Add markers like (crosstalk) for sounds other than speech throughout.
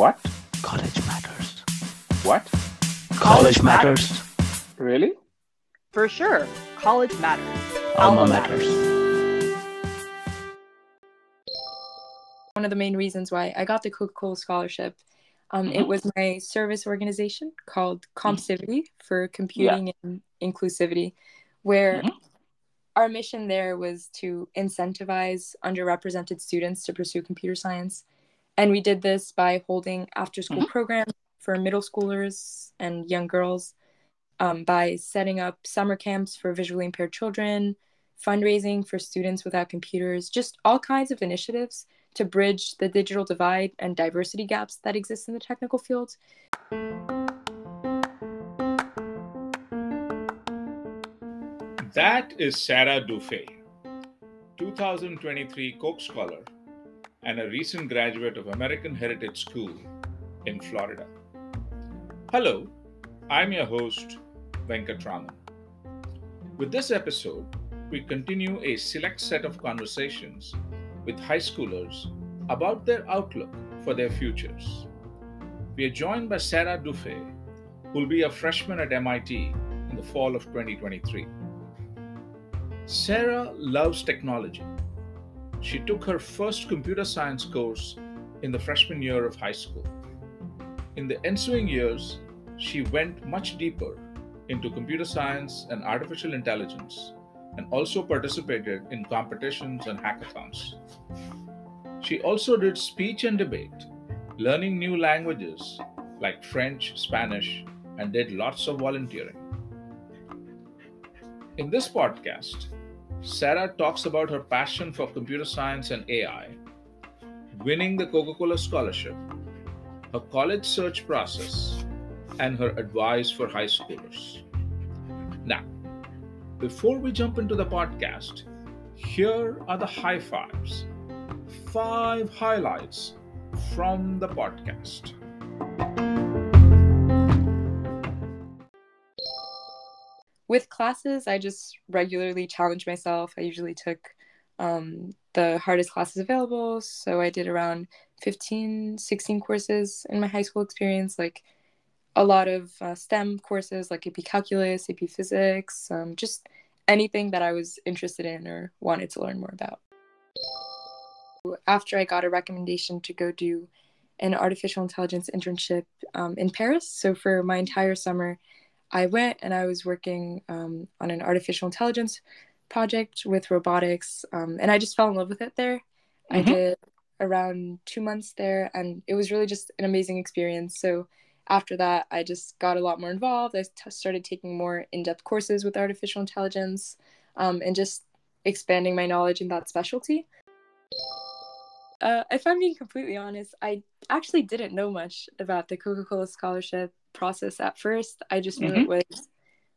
What? College matters. What? College matters. Really? For sure. College matters. Alma matters. one of the main reasons why I got the Coca Cola scholarship. Um, It Mhm. was my service organization called Compsivity for Computing and Inclusivity, where Mhm. our mission there was to incentivize underrepresented students to pursue computer science. And we did this by holding after school programs for middle schoolers and young girls, um, by setting up summer camps for visually impaired children, fundraising for students without computers, just all kinds of initiatives to bridge the digital divide and diversity gaps that exist in the technical field. That is Sarah Dufays, 2023 Coke Scholar and a recent graduate of American Heritage School in Florida. Hello, I'm your host, Venkatraman. With this episode, we continue a select set of conversations with high schoolers about their outlook for their futures. We are joined by Sarah Dufays, who will be a freshman at MIT in the fall of 2023. Sarah loves technology. She took her first computer science course in the freshman year of high school. In the ensuing years, she went much deeper into computer science and artificial intelligence and also participated in competitions and hackathons. She also did speech and debate, learning new languages like French, Spanish, and did lots of volunteering. In this podcast, Sarah talks about her passion for computer science and AI, winning the Coca Cola Scholarship, her college search process, and her advice for high schoolers. Now, before we jump into the podcast, here are the high fives. Five highlights from the podcast. With classes, I just regularly challenge myself. I usually took um, the hardest classes available. So I did around 15, 16 courses in my high school experience, like a lot of uh, STEM courses like AP Calculus, AP Physics, um, just anything that I was interested in or wanted to learn more about. After I got a recommendation to go do an artificial intelligence internship um, in Paris, so for my entire summer, I went and I was working um, on an artificial intelligence project with robotics, um, and I just fell in love with it there. I Mhm. did around two months there, and it was really just an amazing experience. So after that, I just got a lot more involved. I t- started taking more in depth courses with artificial intelligence um, and just expanding my knowledge in that specialty. Uh, if I'm being completely honest, I actually didn't know much about the Coca Cola scholarship process at first. I just knew it was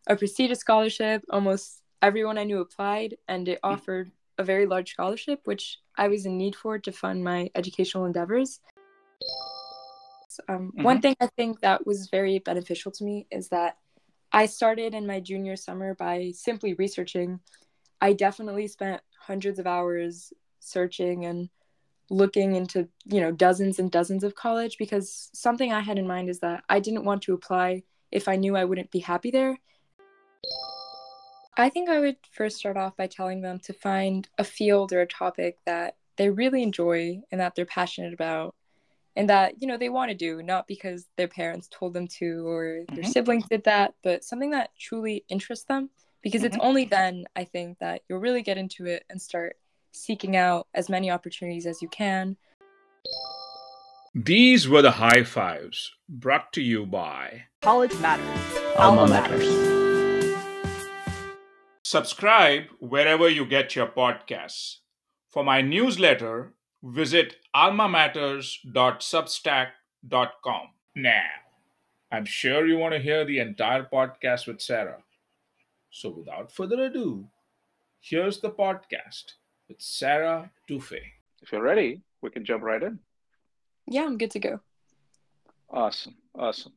a prestigious scholarship. Almost everyone I knew applied, and it offered a very large scholarship, which I was in need for to fund my educational endeavors. Um, One thing I think that was very beneficial to me is that I started in my junior summer by simply researching. I definitely spent hundreds of hours searching and looking into, you know, dozens and dozens of college because something I had in mind is that I didn't want to apply if I knew I wouldn't be happy there. I think I would first start off by telling them to find a field or a topic that they really enjoy and that they're passionate about and that you know they want to do not because their parents told them to or their Mhm. siblings did that but something that truly interests them because it's Mhm. only then i think that you'll really get into it and start seeking out as many opportunities as you can These were the high fives brought to you by College matters. Alma matters. Subscribe wherever you get your podcasts. For my newsletter, visit almamatters.substack.com. Now, I'm sure you want to hear the entire podcast with Sarah. So without further ado, here's the podcast with Sarah Dufays. If you're ready, we can jump right in. yeah i'm good to go Awesome. Awesome.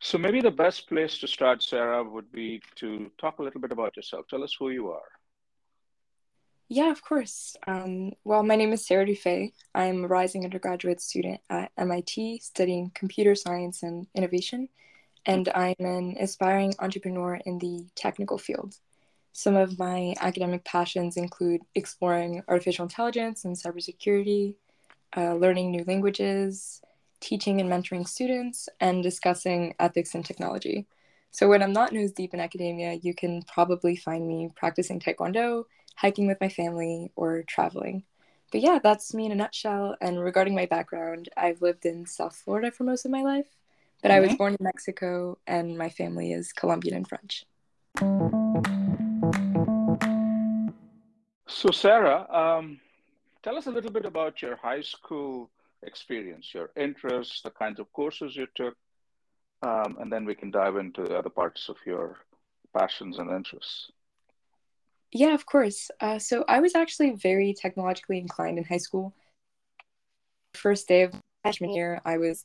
So maybe the best place to start, Sarah, would be to talk a little bit about yourself. Tell us who you are. Yeah, of course. Um, well, my name is Sarah Dufays. I'm a rising undergraduate student at MIT studying computer science and innovation, and I'm an aspiring entrepreneur in the technical field. Some of my academic passions include exploring artificial intelligence and cybersecurity, uh, learning new languages, teaching and mentoring students, and discussing ethics and technology. So, when I'm not nose deep in academia, you can probably find me practicing Taekwondo, hiking with my family, or traveling. But yeah, that's me in a nutshell. And regarding my background, I've lived in South Florida for most of my life, but I was Mhm. born in Mexico, and my family is Colombian and French. So, Sarah, um, tell us a little bit about your high school experience, your interests, the kinds of courses you took, um, and then we can dive into the other parts of your passions and interests. Yeah, of course. Uh, so I was actually very technologically inclined in high school. First day of freshman year, I was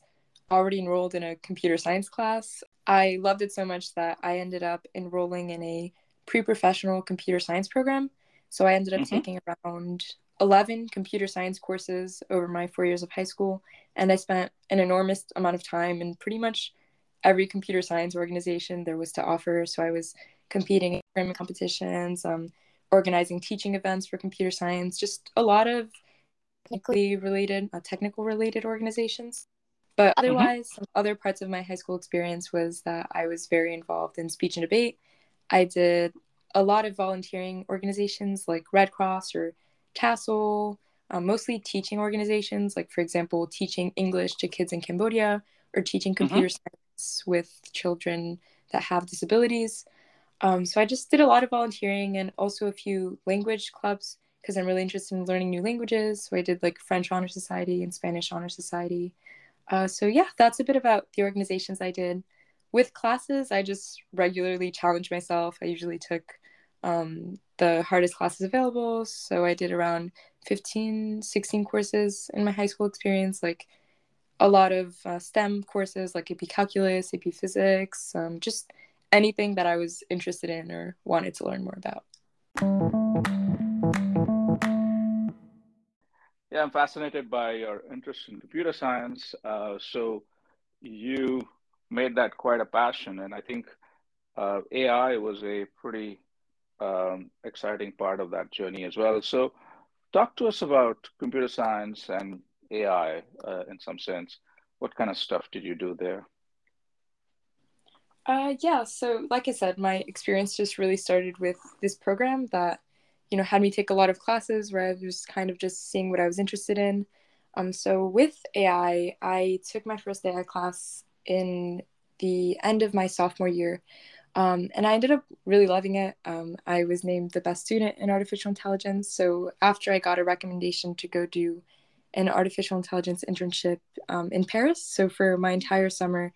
already enrolled in a computer science class. I loved it so much that I ended up enrolling in a pre professional computer science program. So I ended up Mhm. taking around 11 computer science courses over my four years of high school. And I spent an enormous amount of time in pretty much every computer science organization there was to offer. So I was competing in programming competitions, um, organizing teaching events for computer science, just a lot of technically related, uh, technical related organizations. But otherwise, some other parts of my high school experience was that I was very involved in speech and debate. I did a lot of volunteering organizations like Red Cross or TASSEL, um, mostly teaching organizations, like, for example, teaching English to kids in Cambodia or teaching computer science with children that have disabilities. Um, so I just did a lot of volunteering and also a few language clubs because I'm really interested in learning new languages. So I did like French Honor Society and Spanish Honor Society. Uh, so yeah, that's a bit about the organizations I did. With classes, I just regularly challenged myself. I usually took um, the hardest classes available. So I did around 15, 16 courses in my high school experience, like a lot of uh, STEM courses like AP Calculus, AP Physics, um, just anything that I was interested in or wanted to learn more about. Yeah, I'm fascinated by your interest in computer science. Uh, so you made that quite a passion, and I think uh, AI was a pretty um, exciting part of that journey as well. So talk to us about computer science and AI uh, in some sense. What kind of stuff did you do there? Uh, yeah, so like I said, my experience just really started with this program that, you know, had me take a lot of classes where I was kind of just seeing what I was interested in. Um, so with AI, I took my first AI class in the end of my sophomore year, um, and I ended up really loving it. Um, I was named the best student in artificial intelligence. So after I got a recommendation to go do an artificial intelligence internship um, in Paris, so for my entire summer,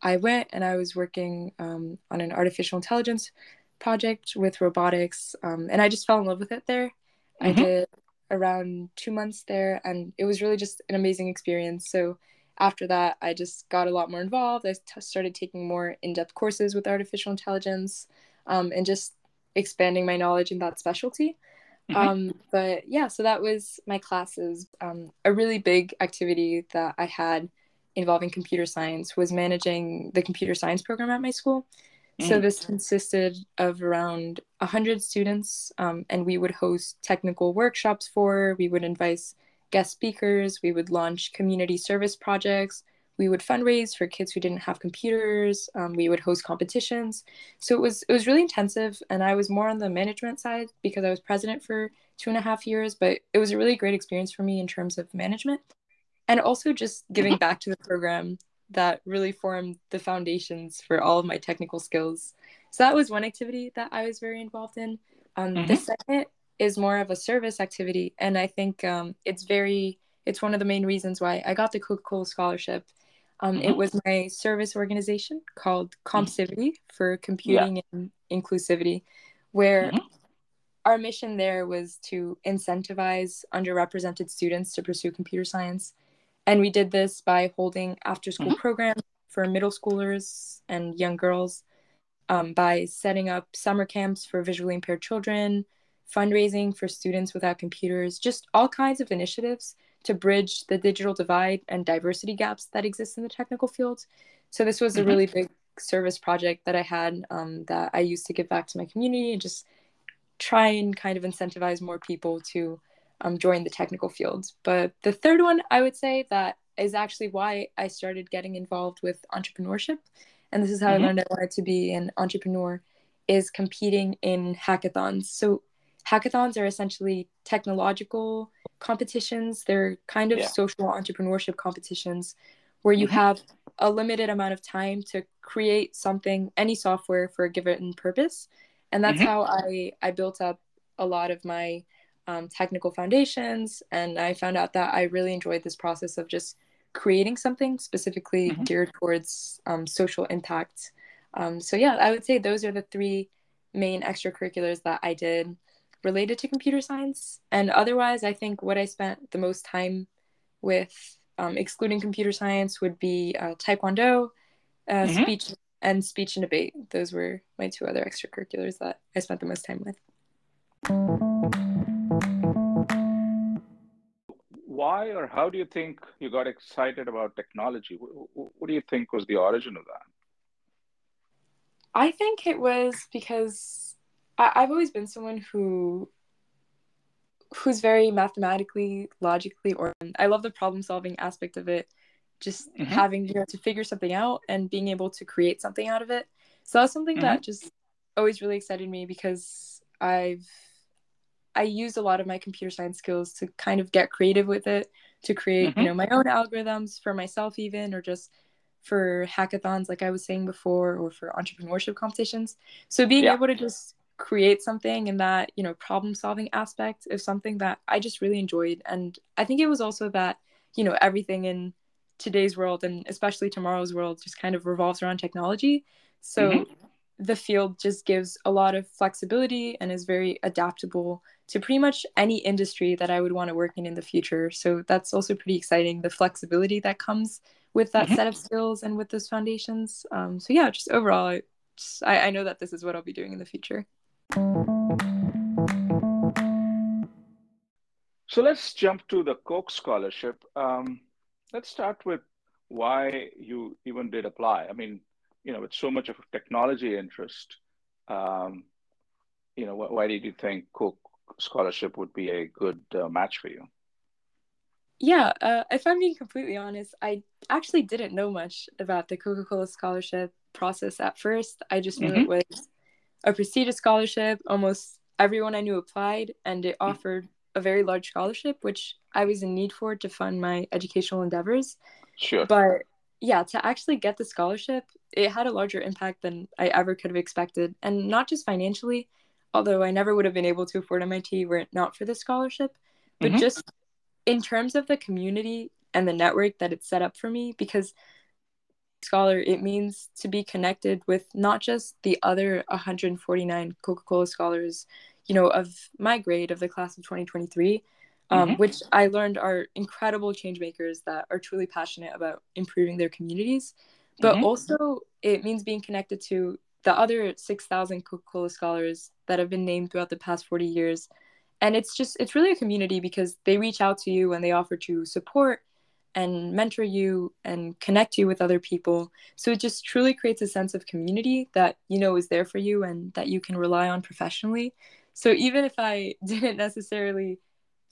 I went and I was working um, on an artificial intelligence project with robotics, um, and I just fell in love with it there. I Mhm. did around two months there, and it was really just an amazing experience. So after that, I just got a lot more involved. I t- started taking more in depth courses with artificial intelligence um, and just expanding my knowledge in that specialty. Mhm. Um, but yeah, so that was my classes. Um, a really big activity that I had involving computer science was managing the computer science program at my school. So Mm. this consisted of around 100 students, um, and we would host technical workshops for, we would invite guest speakers, we would launch community service projects, we would fundraise for kids who didn't have computers, um, we would host competitions. So it was it was really intensive, and I was more on the management side because I was president for two and a half years. But it was a really great experience for me in terms of management, and also just giving back to the program that really formed the foundations for all of my technical skills. So that was one activity that I was very involved in. Um, The Mhm. second is more of a service activity, and I think um, it's very it's one of the main reasons why I got the Coca Cola scholarship. Um, It Mhm. was my service organization called Compsivity for Computing and Inclusivity, where Mhm. our mission there was to incentivize underrepresented students to pursue computer science. And we did this by holding after school Mhm. programs for middle schoolers and young girls, um, by setting up summer camps for visually impaired children, fundraising for students without computers, just all kinds of initiatives to bridge the digital divide and diversity gaps that exist in the technical field. So this was a Mhm. really big service project that I had um, that I used to give back to my community and just try and kind of incentivize more people to um, join the technical fields. But the third one, I would say that is actually why I started getting involved with entrepreneurship. And this is how Mhm. I learned I wanted to be an entrepreneur is competing in hackathons. So hackathons are essentially technological competitions. They're kind of Yeah. social entrepreneurship competitions where you Mhm. have a limited amount of time to create something, any software for a given purpose. And that's Mhm. how I, I built up a lot of my um, technical foundations. And I found out that I really enjoyed this process of just creating something specifically Mhm. geared towards um, social impact. Um, so, yeah, I would say those are the three main extracurriculars that I did related to computer science. And otherwise, I think what I spent the most time with, um, excluding computer science, would be uh, Taekwondo, uh, Mhm. speech, and speech and debate. Those were my two other extracurriculars that I spent the most time with. Why or how do you think you got excited about technology? Wh- wh- What do you think was the origin of that? I think it was because I, I've always been someone who who's very mathematically, logically or I love the problem solving aspect of it. Just Mhm. having you know to figure something out and being able to create something out of it. So that's something Mm-hmm. that just always really excited me because I've I used a lot of my computer science skills to kind of get creative with it, to create, Mhm. you know, my own algorithms for myself even or just for hackathons like I was saying before or for entrepreneurship competitions. So being Yeah. able to just create something in that, you know, problem solving aspect is something that I just really enjoyed and I think it was also that, you know, everything in today's world and especially tomorrow's world just kind of revolves around technology. So Mhm. the field just gives a lot of flexibility and is very adaptable to pretty much any industry that I would want to work in in the future. So that's also pretty exciting, the flexibility that comes with that Mhm. set of skills and with those foundations. Um, so yeah, just overall, I, just, I, I know that this is what I'll be doing in the future. So let's jump to the Coke scholarship. Um, let's start with why you even did apply. I mean, you know, with so much of technology interest, um, you know, wh- why did you think Coke scholarship would be a good uh, match for you? Yeah, uh, if I'm being completely honest, I actually didn't know much about the Coca Cola scholarship process at first. I just knew Mhm. it was a prestigious scholarship. Almost everyone I knew applied, and it offered a very large scholarship, which I was in need for to fund my educational endeavors. Sure. But yeah, to actually get the scholarship, it had a larger impact than I ever could have expected. And not just financially, although I never would have been able to afford MIT were it not for the scholarship, but Mhm. just in terms of the community and the network that it set up for me, because scholar, it means to be connected with not just the other 149 Coca Cola scholars, you know, of my grade of the class of 2023, um, Mhm. which I learned are incredible change makers that are truly passionate about improving their communities. But Mhm. also, it means being connected to the other 6,000 Coca Cola scholars that have been named throughout the past 40 years. And it's just, it's really a community because they reach out to you and they offer to support and mentor you and connect you with other people. So it just truly creates a sense of community that you know is there for you and that you can rely on professionally. So even if I (laughs) didn't necessarily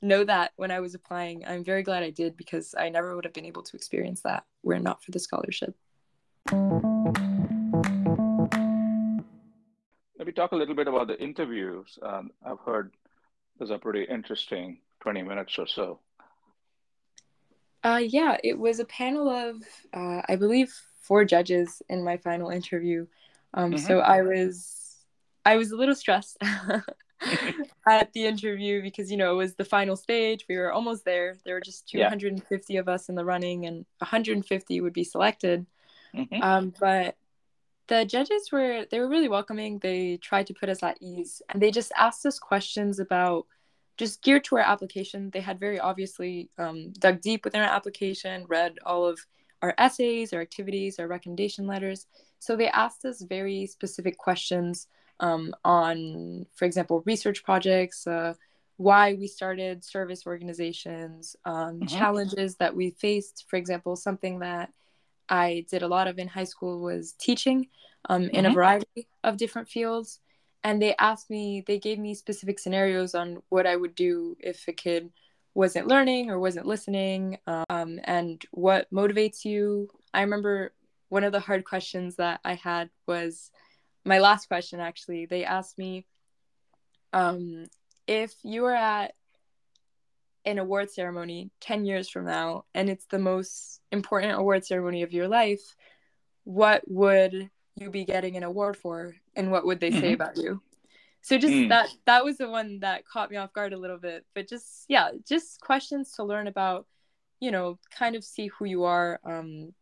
know that when I was applying, I'm very glad I did because I never would have been able to experience that were it not for the scholarship. Maybe talk a little bit about the interviews. Um, I've heard those are pretty interesting, 20 minutes or so. Uh, yeah, it was a panel of, uh, I believe, four judges in my final interview. Um, Mhm. So I was, I was a little stressed (laughs) at the interview because you know it was the final stage. We were almost there. There were just Yeah. 250 of us in the running, and 150 would be selected. Mhm. Um, but the judges were they were really welcoming. They tried to put us at ease, and they just asked us questions about just geared to our application. They had very obviously um, dug deep within our application, read all of our essays, our activities, our recommendation letters. So they asked us very specific questions um, on, for example, research projects, uh, why we started service organizations, um, Mhm. challenges that we faced. For example, something that I did a lot of in high school was teaching um, in a Mhm. variety of different fields. And they asked me, they gave me specific scenarios on what I would do if a kid wasn't learning or wasn't listening um, and what motivates you. I remember one of the hard questions that I had was my last question, actually. They asked me um, if you were at an award ceremony 10 years from now and it's the most important award ceremony of your life, what would you be getting an award for and what would they say Mhm. about you? So just Mm. that that was the one that caught me off guard a little bit, but just yeah, just questions to learn about, you know, kind of see who you are um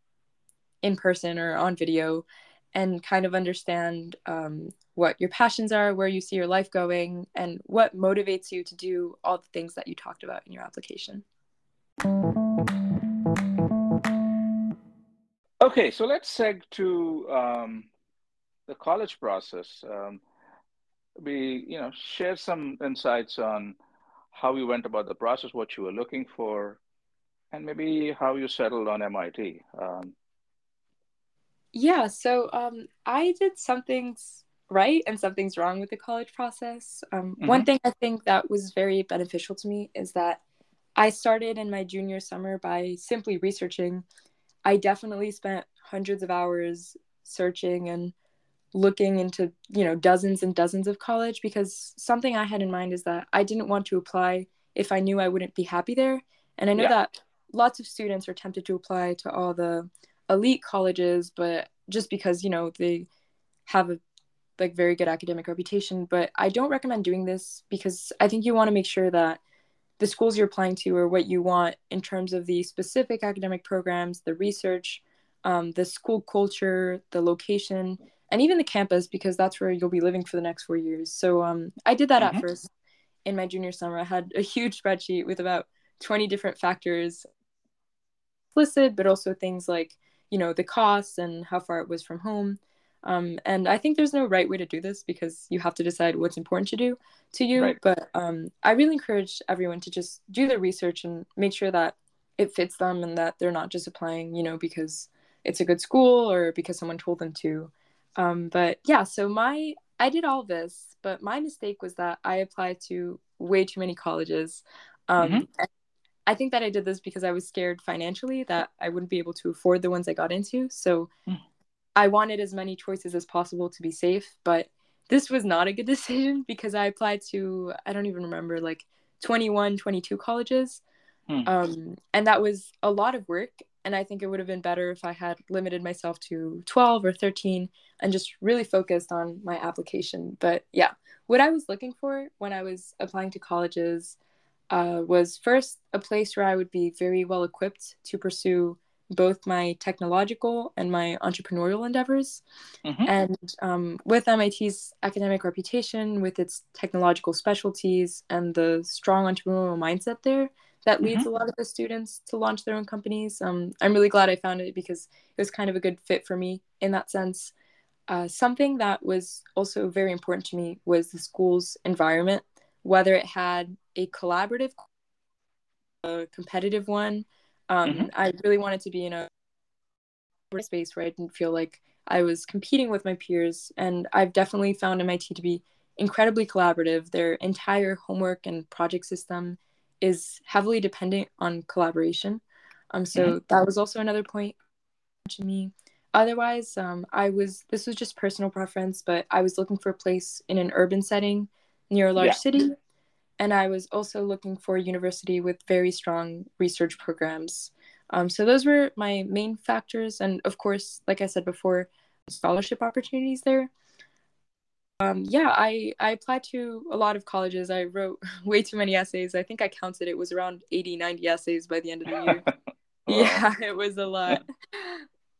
in person or on video and kind of understand um, what your passions are, where you see your life going, and what motivates you to do all the things that you talked about in your application. Okay, so let's seg to um, the college process. Um, we, you know, share some insights on how you went about the process, what you were looking for, and maybe how you settled on MIT. Um, Yeah, so um, I did some things right and some things wrong with the college process. Um, One Mhm. thing I think that was very beneficial to me is that I started in my junior summer by simply researching. I definitely spent hundreds of hours searching and looking into, you know, dozens and dozens of college because something I had in mind is that I didn't want to apply if I knew I wouldn't be happy there. And I know Yeah. that lots of students are tempted to apply to all the elite colleges, but just because, you know, they have a like very good academic reputation, but I don't recommend doing this because I think you want to make sure that the schools you're applying to are what you want in terms of the specific academic programs, the research, um, the school culture, the location, and even the campus because that's where you'll be living for the next four years. So um, I did that Mhm. at first in my junior summer. I had a huge spreadsheet with about 20 different factors listed, but also things like, you know, the costs and how far it was from home. Um, and I think there's no right way to do this because you have to decide what's important to do to you. Right. But um, I really encourage everyone to just do their research and make sure that it fits them and that they're not just applying, you know, because it's a good school or because someone told them to. Um, but yeah, so my I did all this, but my mistake was that I applied to way too many colleges. Um, Mhm. I think that I did this because I was scared financially that I wouldn't be able to afford the ones I got into. So Mm. I wanted as many choices as possible to be safe, but this was not a good (laughs) decision because I applied to I don't even remember like 21, 22 colleges. Hmm. Um, and that was a lot of work. And I think it would have been better if I had limited myself to 12 or 13 and just really focused on my application. But yeah, what I was looking for when I was applying to colleges uh, was first a place where I would be very well equipped to pursue both my technological and my entrepreneurial endeavors. Mhm. And um, with MIT's academic reputation, with its technological specialties, and the strong entrepreneurial mindset there, that leads a lot of the students to launch their own companies. Um, I'm really glad I found it because it was kind of a good fit for me in that sense. Uh, something that was also very important to me was the school's environment, whether it had a collaborative, a competitive one. Um, Mhm. I really wanted to be in a space where I didn't feel like I was competing with my peers. And I've definitely found MIT to be incredibly collaborative. Their entire homework and project system is heavily dependent on collaboration. Um, so that was also another point to me. Otherwise, um, I was this was just personal preference, but I was looking for a place in an urban setting near a large Yeah. city, and I was also looking for a university with very strong research programs. Um, so those were my main factors, and of course, like I said before, scholarship opportunities there. Um, yeah, I, I applied to a lot of colleges. I wrote (laughs) way too many essays. I think I counted it was around 80, 90 essays by the end of the year. (laughs) (laughs) Yeah, it was a lot.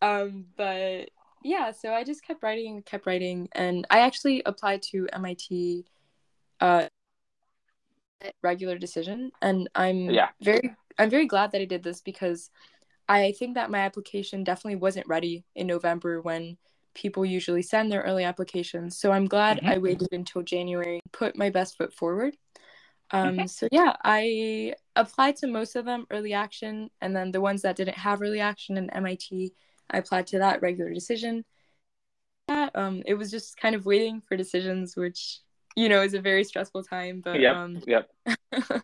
um, but yeah, so I just kept writing, kept writing, and I actually applied to MIT uh regular decision and I'm Yeah. very I'm very glad that I did this because I think that my application definitely wasn't ready in November when people usually send their early applications. So I'm glad Mhm. I waited until January, put my best foot forward. Um, Mhm. So yeah, I applied to most of them early action, and then the ones that didn't have early action in MIT, I applied to that regular decision. Yeah, um, it was just kind of waiting for decisions, which you know is a very stressful time, but Yep. um, Yep. (laughs)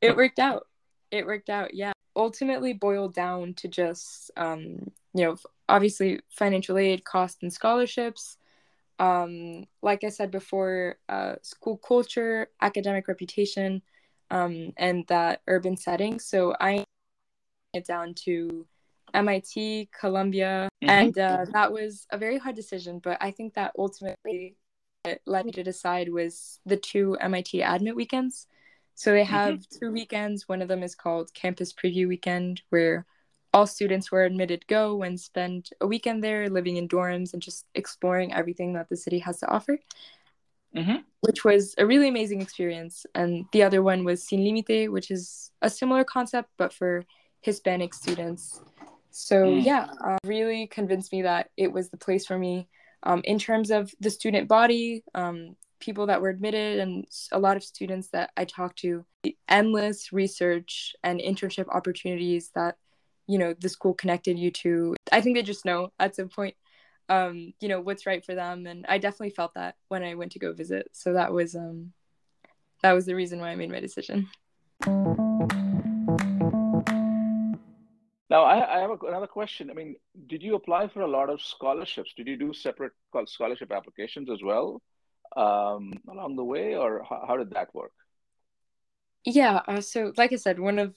it worked out. It worked out. Yeah. Ultimately boiled down to just um, you know, obviously financial aid, cost and scholarships. Um, like I said before, uh, school culture, academic reputation, um, and that urban setting. So I it down to MIT, Columbia, Mhm. and uh, that was a very hard decision. But I think that ultimately it led me to decide was the two MIT admit weekends. So they have two weekends. One of them is called Campus Preview Weekend, where all students who are admitted go and spend a weekend there living in dorms and just exploring everything that the city has to offer, Mhm. which was a really amazing experience. And the other one was Sin Límite, which is a similar concept, but for Hispanic students. So, Mm. yeah, uh, really convinced me that it was the place for me. Um, in terms of the student body, um, people that were admitted, and a lot of students that I talked to, the endless research and internship opportunities that you know the school connected you to. I think they just know at some point, um, you know what's right for them, and I definitely felt that when I went to go visit. So that was um, that was the reason why I made my decision. Now, I, I have a, another question. I mean, did you apply for a lot of scholarships? Did you do separate scholarship applications as well um, along the way, or how, how did that work? Yeah, uh, so like I said, one of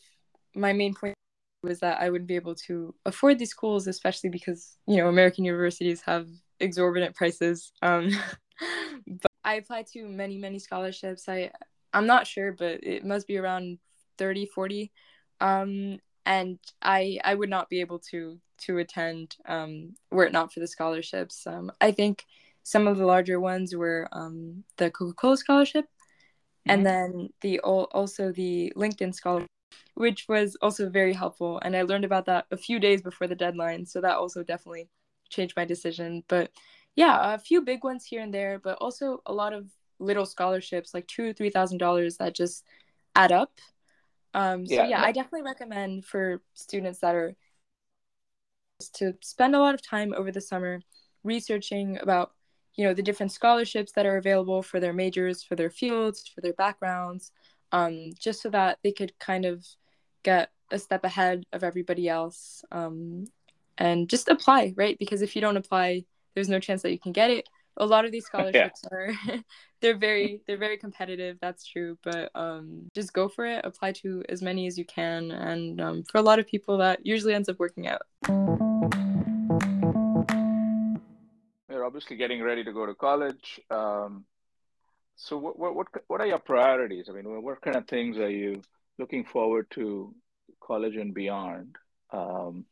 my main points was that I wouldn't be able to afford these schools, especially because you know American universities have exorbitant prices. Um, (laughs) but I applied to many, many scholarships. I I'm not sure, but it must be around 30, 40. Um, and I I would not be able to to attend um, were it not for the scholarships. Um, I think some of the larger ones were um, the Coca Cola scholarship Mhm. and then the also the LinkedIn scholarship, which was also very helpful. And I learned about that a few days before the deadline, so that also definitely changed my decision. But yeah, a few big ones here and there, but also a lot of little scholarships, like two or three thousand dollars, that just add up. Um, so Yeah, yeah. I definitely recommend for students that are to spend a lot of time over the summer researching about you know the different scholarships that are available for their majors for their fields for their backgrounds um, just so that they could kind of get a step ahead of everybody else um, and just apply right? Because if you don't apply there's no chance that you can get it. A lot of these (laughs) scholarships are (laughs) they're very they're very competitive that's true but um, just go for it. Apply to as many as you can and um, for a lot of people that usually ends up working out You're obviously getting ready to go to college. Um, so, what, what what are your priorities? I mean, what kind of things are you looking forward to college and beyond? Um,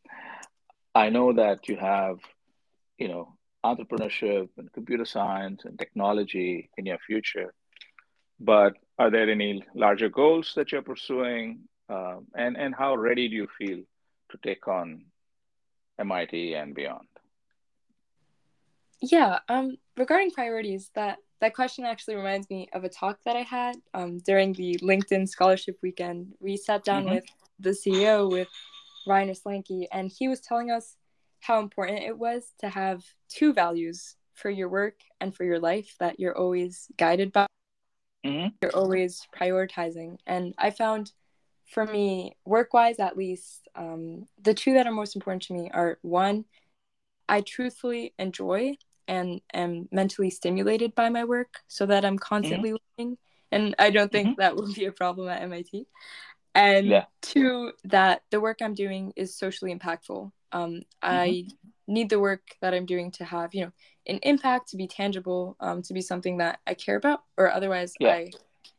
I know that you have, you know, entrepreneurship and computer science and technology in your future, but are there any larger goals that you're pursuing? Um, and and how ready do you feel to take on MIT and beyond? Yeah, um, regarding priorities, that that question actually reminds me of a talk that I had um, during the LinkedIn Scholarship Weekend. We sat down Mhm. with the CEO, with Ryan Roslansky, and he was telling us how important it was to have two values for your work and for your life that you're always guided by, Mhm. you're always prioritizing. And I found, for me, work-wise at least, um, the two that are most important to me are one, I truthfully enjoy and am mentally stimulated by my work so that I'm constantly learning. And I don't think that will be a problem at MIT. And Yeah. two, that the work I'm doing is socially impactful. Um, I need the work that I'm doing to have, you know, an impact, to be tangible, um, to be something that I care about, or otherwise Yeah. I,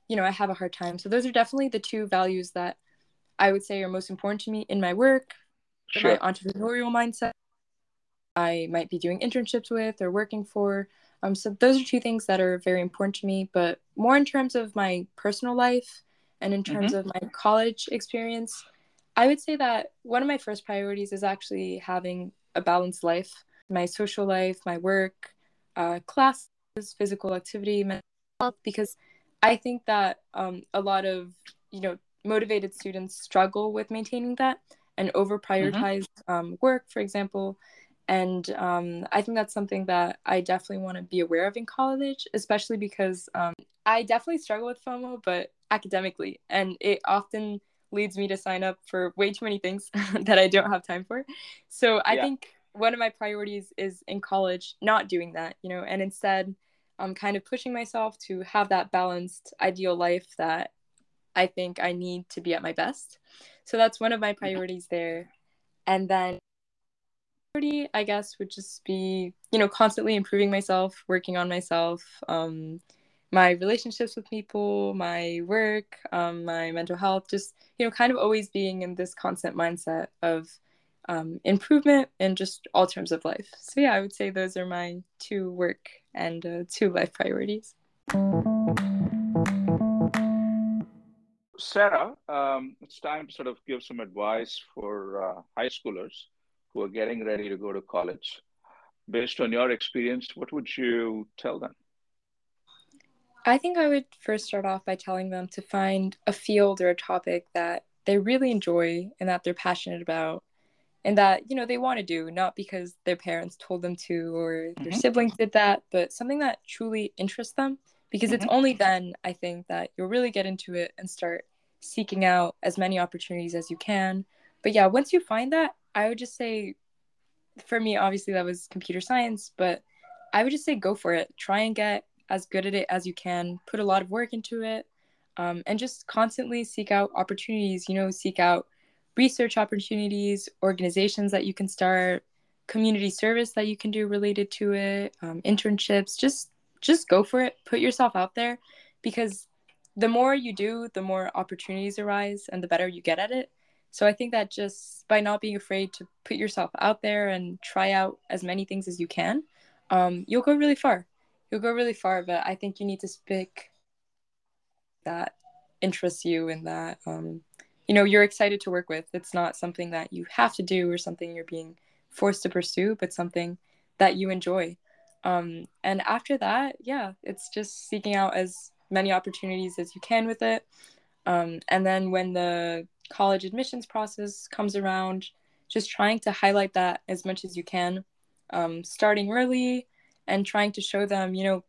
you know, I have a hard time. So those are definitely the two values that I would say are most important to me in my work, Sure. my entrepreneurial mindset. I might be doing internships with or working for. Um, so those are two things that are very important to me. But more in terms of my personal life and in terms of my college experience, I would say that one of my first priorities is actually having a balanced life. my social life, my work, uh, classes, physical activity, mental health, because I think that um, a lot of you know motivated students struggle with maintaining that and over prioritize mm-hmm. um, work, for example. And um, I think that's something that I definitely want to be aware of in college, especially because um, I definitely struggle with FOMO, but academically, and it often leads me to sign up for way too many things (laughs) that I don't have time for. So I yeah. think one of my priorities is in college not doing that, you know, and instead I'm kind of pushing myself to have that balanced ideal life that I think I need to be at my best. So that's one of my priorities there. And then priority, I guess, would just be, you know, constantly improving myself, working on myself, um, my relationships with people, my work, um, my mental health, just, you know, kind of always being in this constant mindset of um, improvement in just all terms of life. So, yeah, I would say those are my two work and uh, two life priorities. Sarah, um, it's time to sort of give some advice for uh, high schoolers who are getting ready to go to college. Based on your experience, what would you tell them? I think I would first start off by telling them to find a field or a topic that they really enjoy and that they're passionate about and that you know they want to do not because their parents told them to or their mm-hmm. siblings did that but something that truly interests them because mm-hmm. it's only then i think that you'll really get into it and start seeking out as many opportunities as you can but yeah once you find that i would just say for me obviously that was computer science but i would just say go for it. Try and get as good at it as you can. Put a lot of work into it um, and just constantly seek out opportunities you know seek out research opportunities organizations that you can start community service that you can do related to it um, internships. Just just go for it. Put yourself out there because the more you do the more opportunities arise and the better you get at it so i think that just by not being afraid to put yourself out there and try out as many things as you can um, you'll go really far. You'll go really far but i think you need to pick that interests you and that um, you know you're excited to work with. It's not something that you have to do or something you're being forced to pursue but something that you enjoy. Um, and after that yeah it's just seeking out as many opportunities as you can with it. Um, and then when the college admissions process comes around just trying to highlight that as much as you can um, starting early and trying to show them you know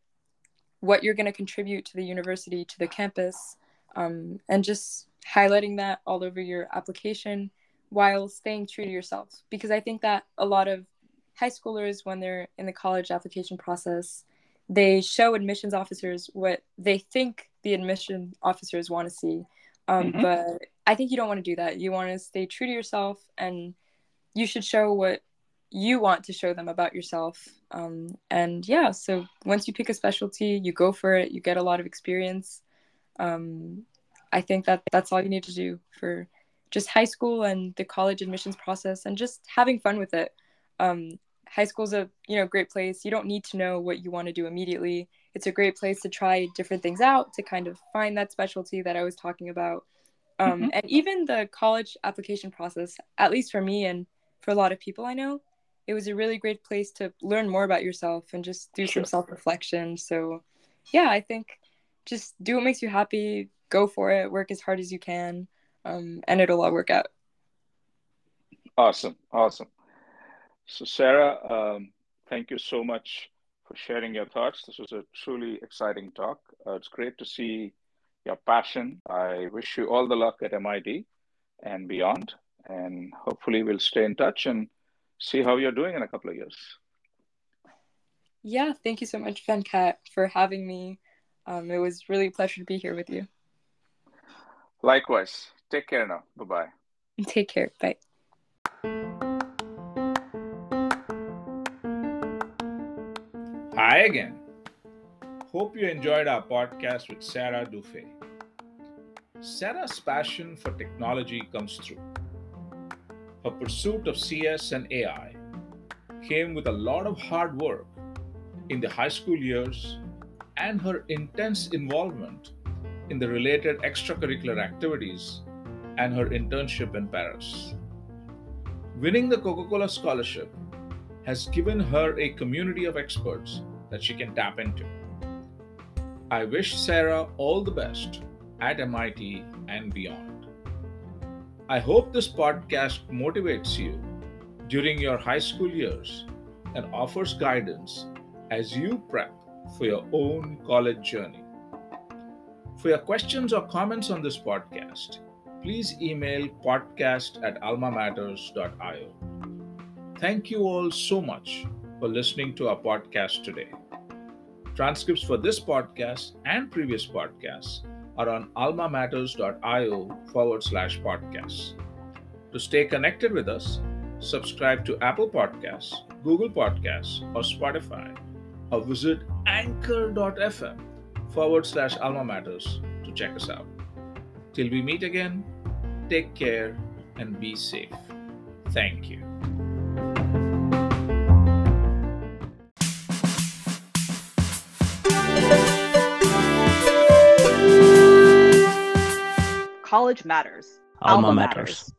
what you're going to contribute to the university to the campus um, and just highlighting that all over your application while staying true to yourself. Because i think that a lot of high schoolers when they're in the college application process they show admissions officers what they think the admission officers want to see um, mm-hmm. but i think you don't want to do that. You want to stay true to yourself and you should show what you want to show them about yourself. Um, and yeah so once you pick a specialty you go for it you get a lot of experience. Um, i think that that's all you need to do for just high school and the college admissions process and just having fun with it. Um, high school's a you know great place. You don't need to know what you want to do immediately it's a great place to try different things out to kind of find that specialty that i was talking about um, mm-hmm. and even the college application process at least for me and for a lot of people i know it was a really great place to learn more about yourself and just do sure. some self-reflection so yeah i think just do what makes you happy go for it work as hard as you can um, and it'll all work out awesome awesome so, Sarah, um, thank you so much for sharing your thoughts. This was a truly exciting talk. Uh, it's great to see your passion. I wish you all the luck at MIT and beyond. And hopefully, we'll stay in touch and see how you're doing in a couple of years. Yeah, thank you so much, Venkat, for having me. Um, it was really a pleasure to be here with you. Likewise. Take care now. Bye bye. Take care. Bye. Hi again. Hope you enjoyed our podcast with Sarah Dufays. Sarah's passion for technology comes through. Her pursuit of CS and AI came with a lot of hard work in the high school years and her intense involvement in the related extracurricular activities and her internship in Paris. Winning the Coca Cola Scholarship has given her a community of experts that she can tap into. I wish Sarah all the best at MIT and beyond. I hope this podcast motivates you during your high school years and offers guidance as you prep for your own college journey. For your questions or comments on this podcast, please email podcast at almamatters.io. Thank you all so much for listening to our podcast today. Transcripts for this podcast and previous podcasts are on almamatters.io forward slash podcasts. To stay connected with us, subscribe to Apple Podcasts, Google Podcasts, or Spotify, or visit anchor.fm forward slash alma matters to check us out. Till we meet again, take care and be safe. Thank you. College matters. Alma matters.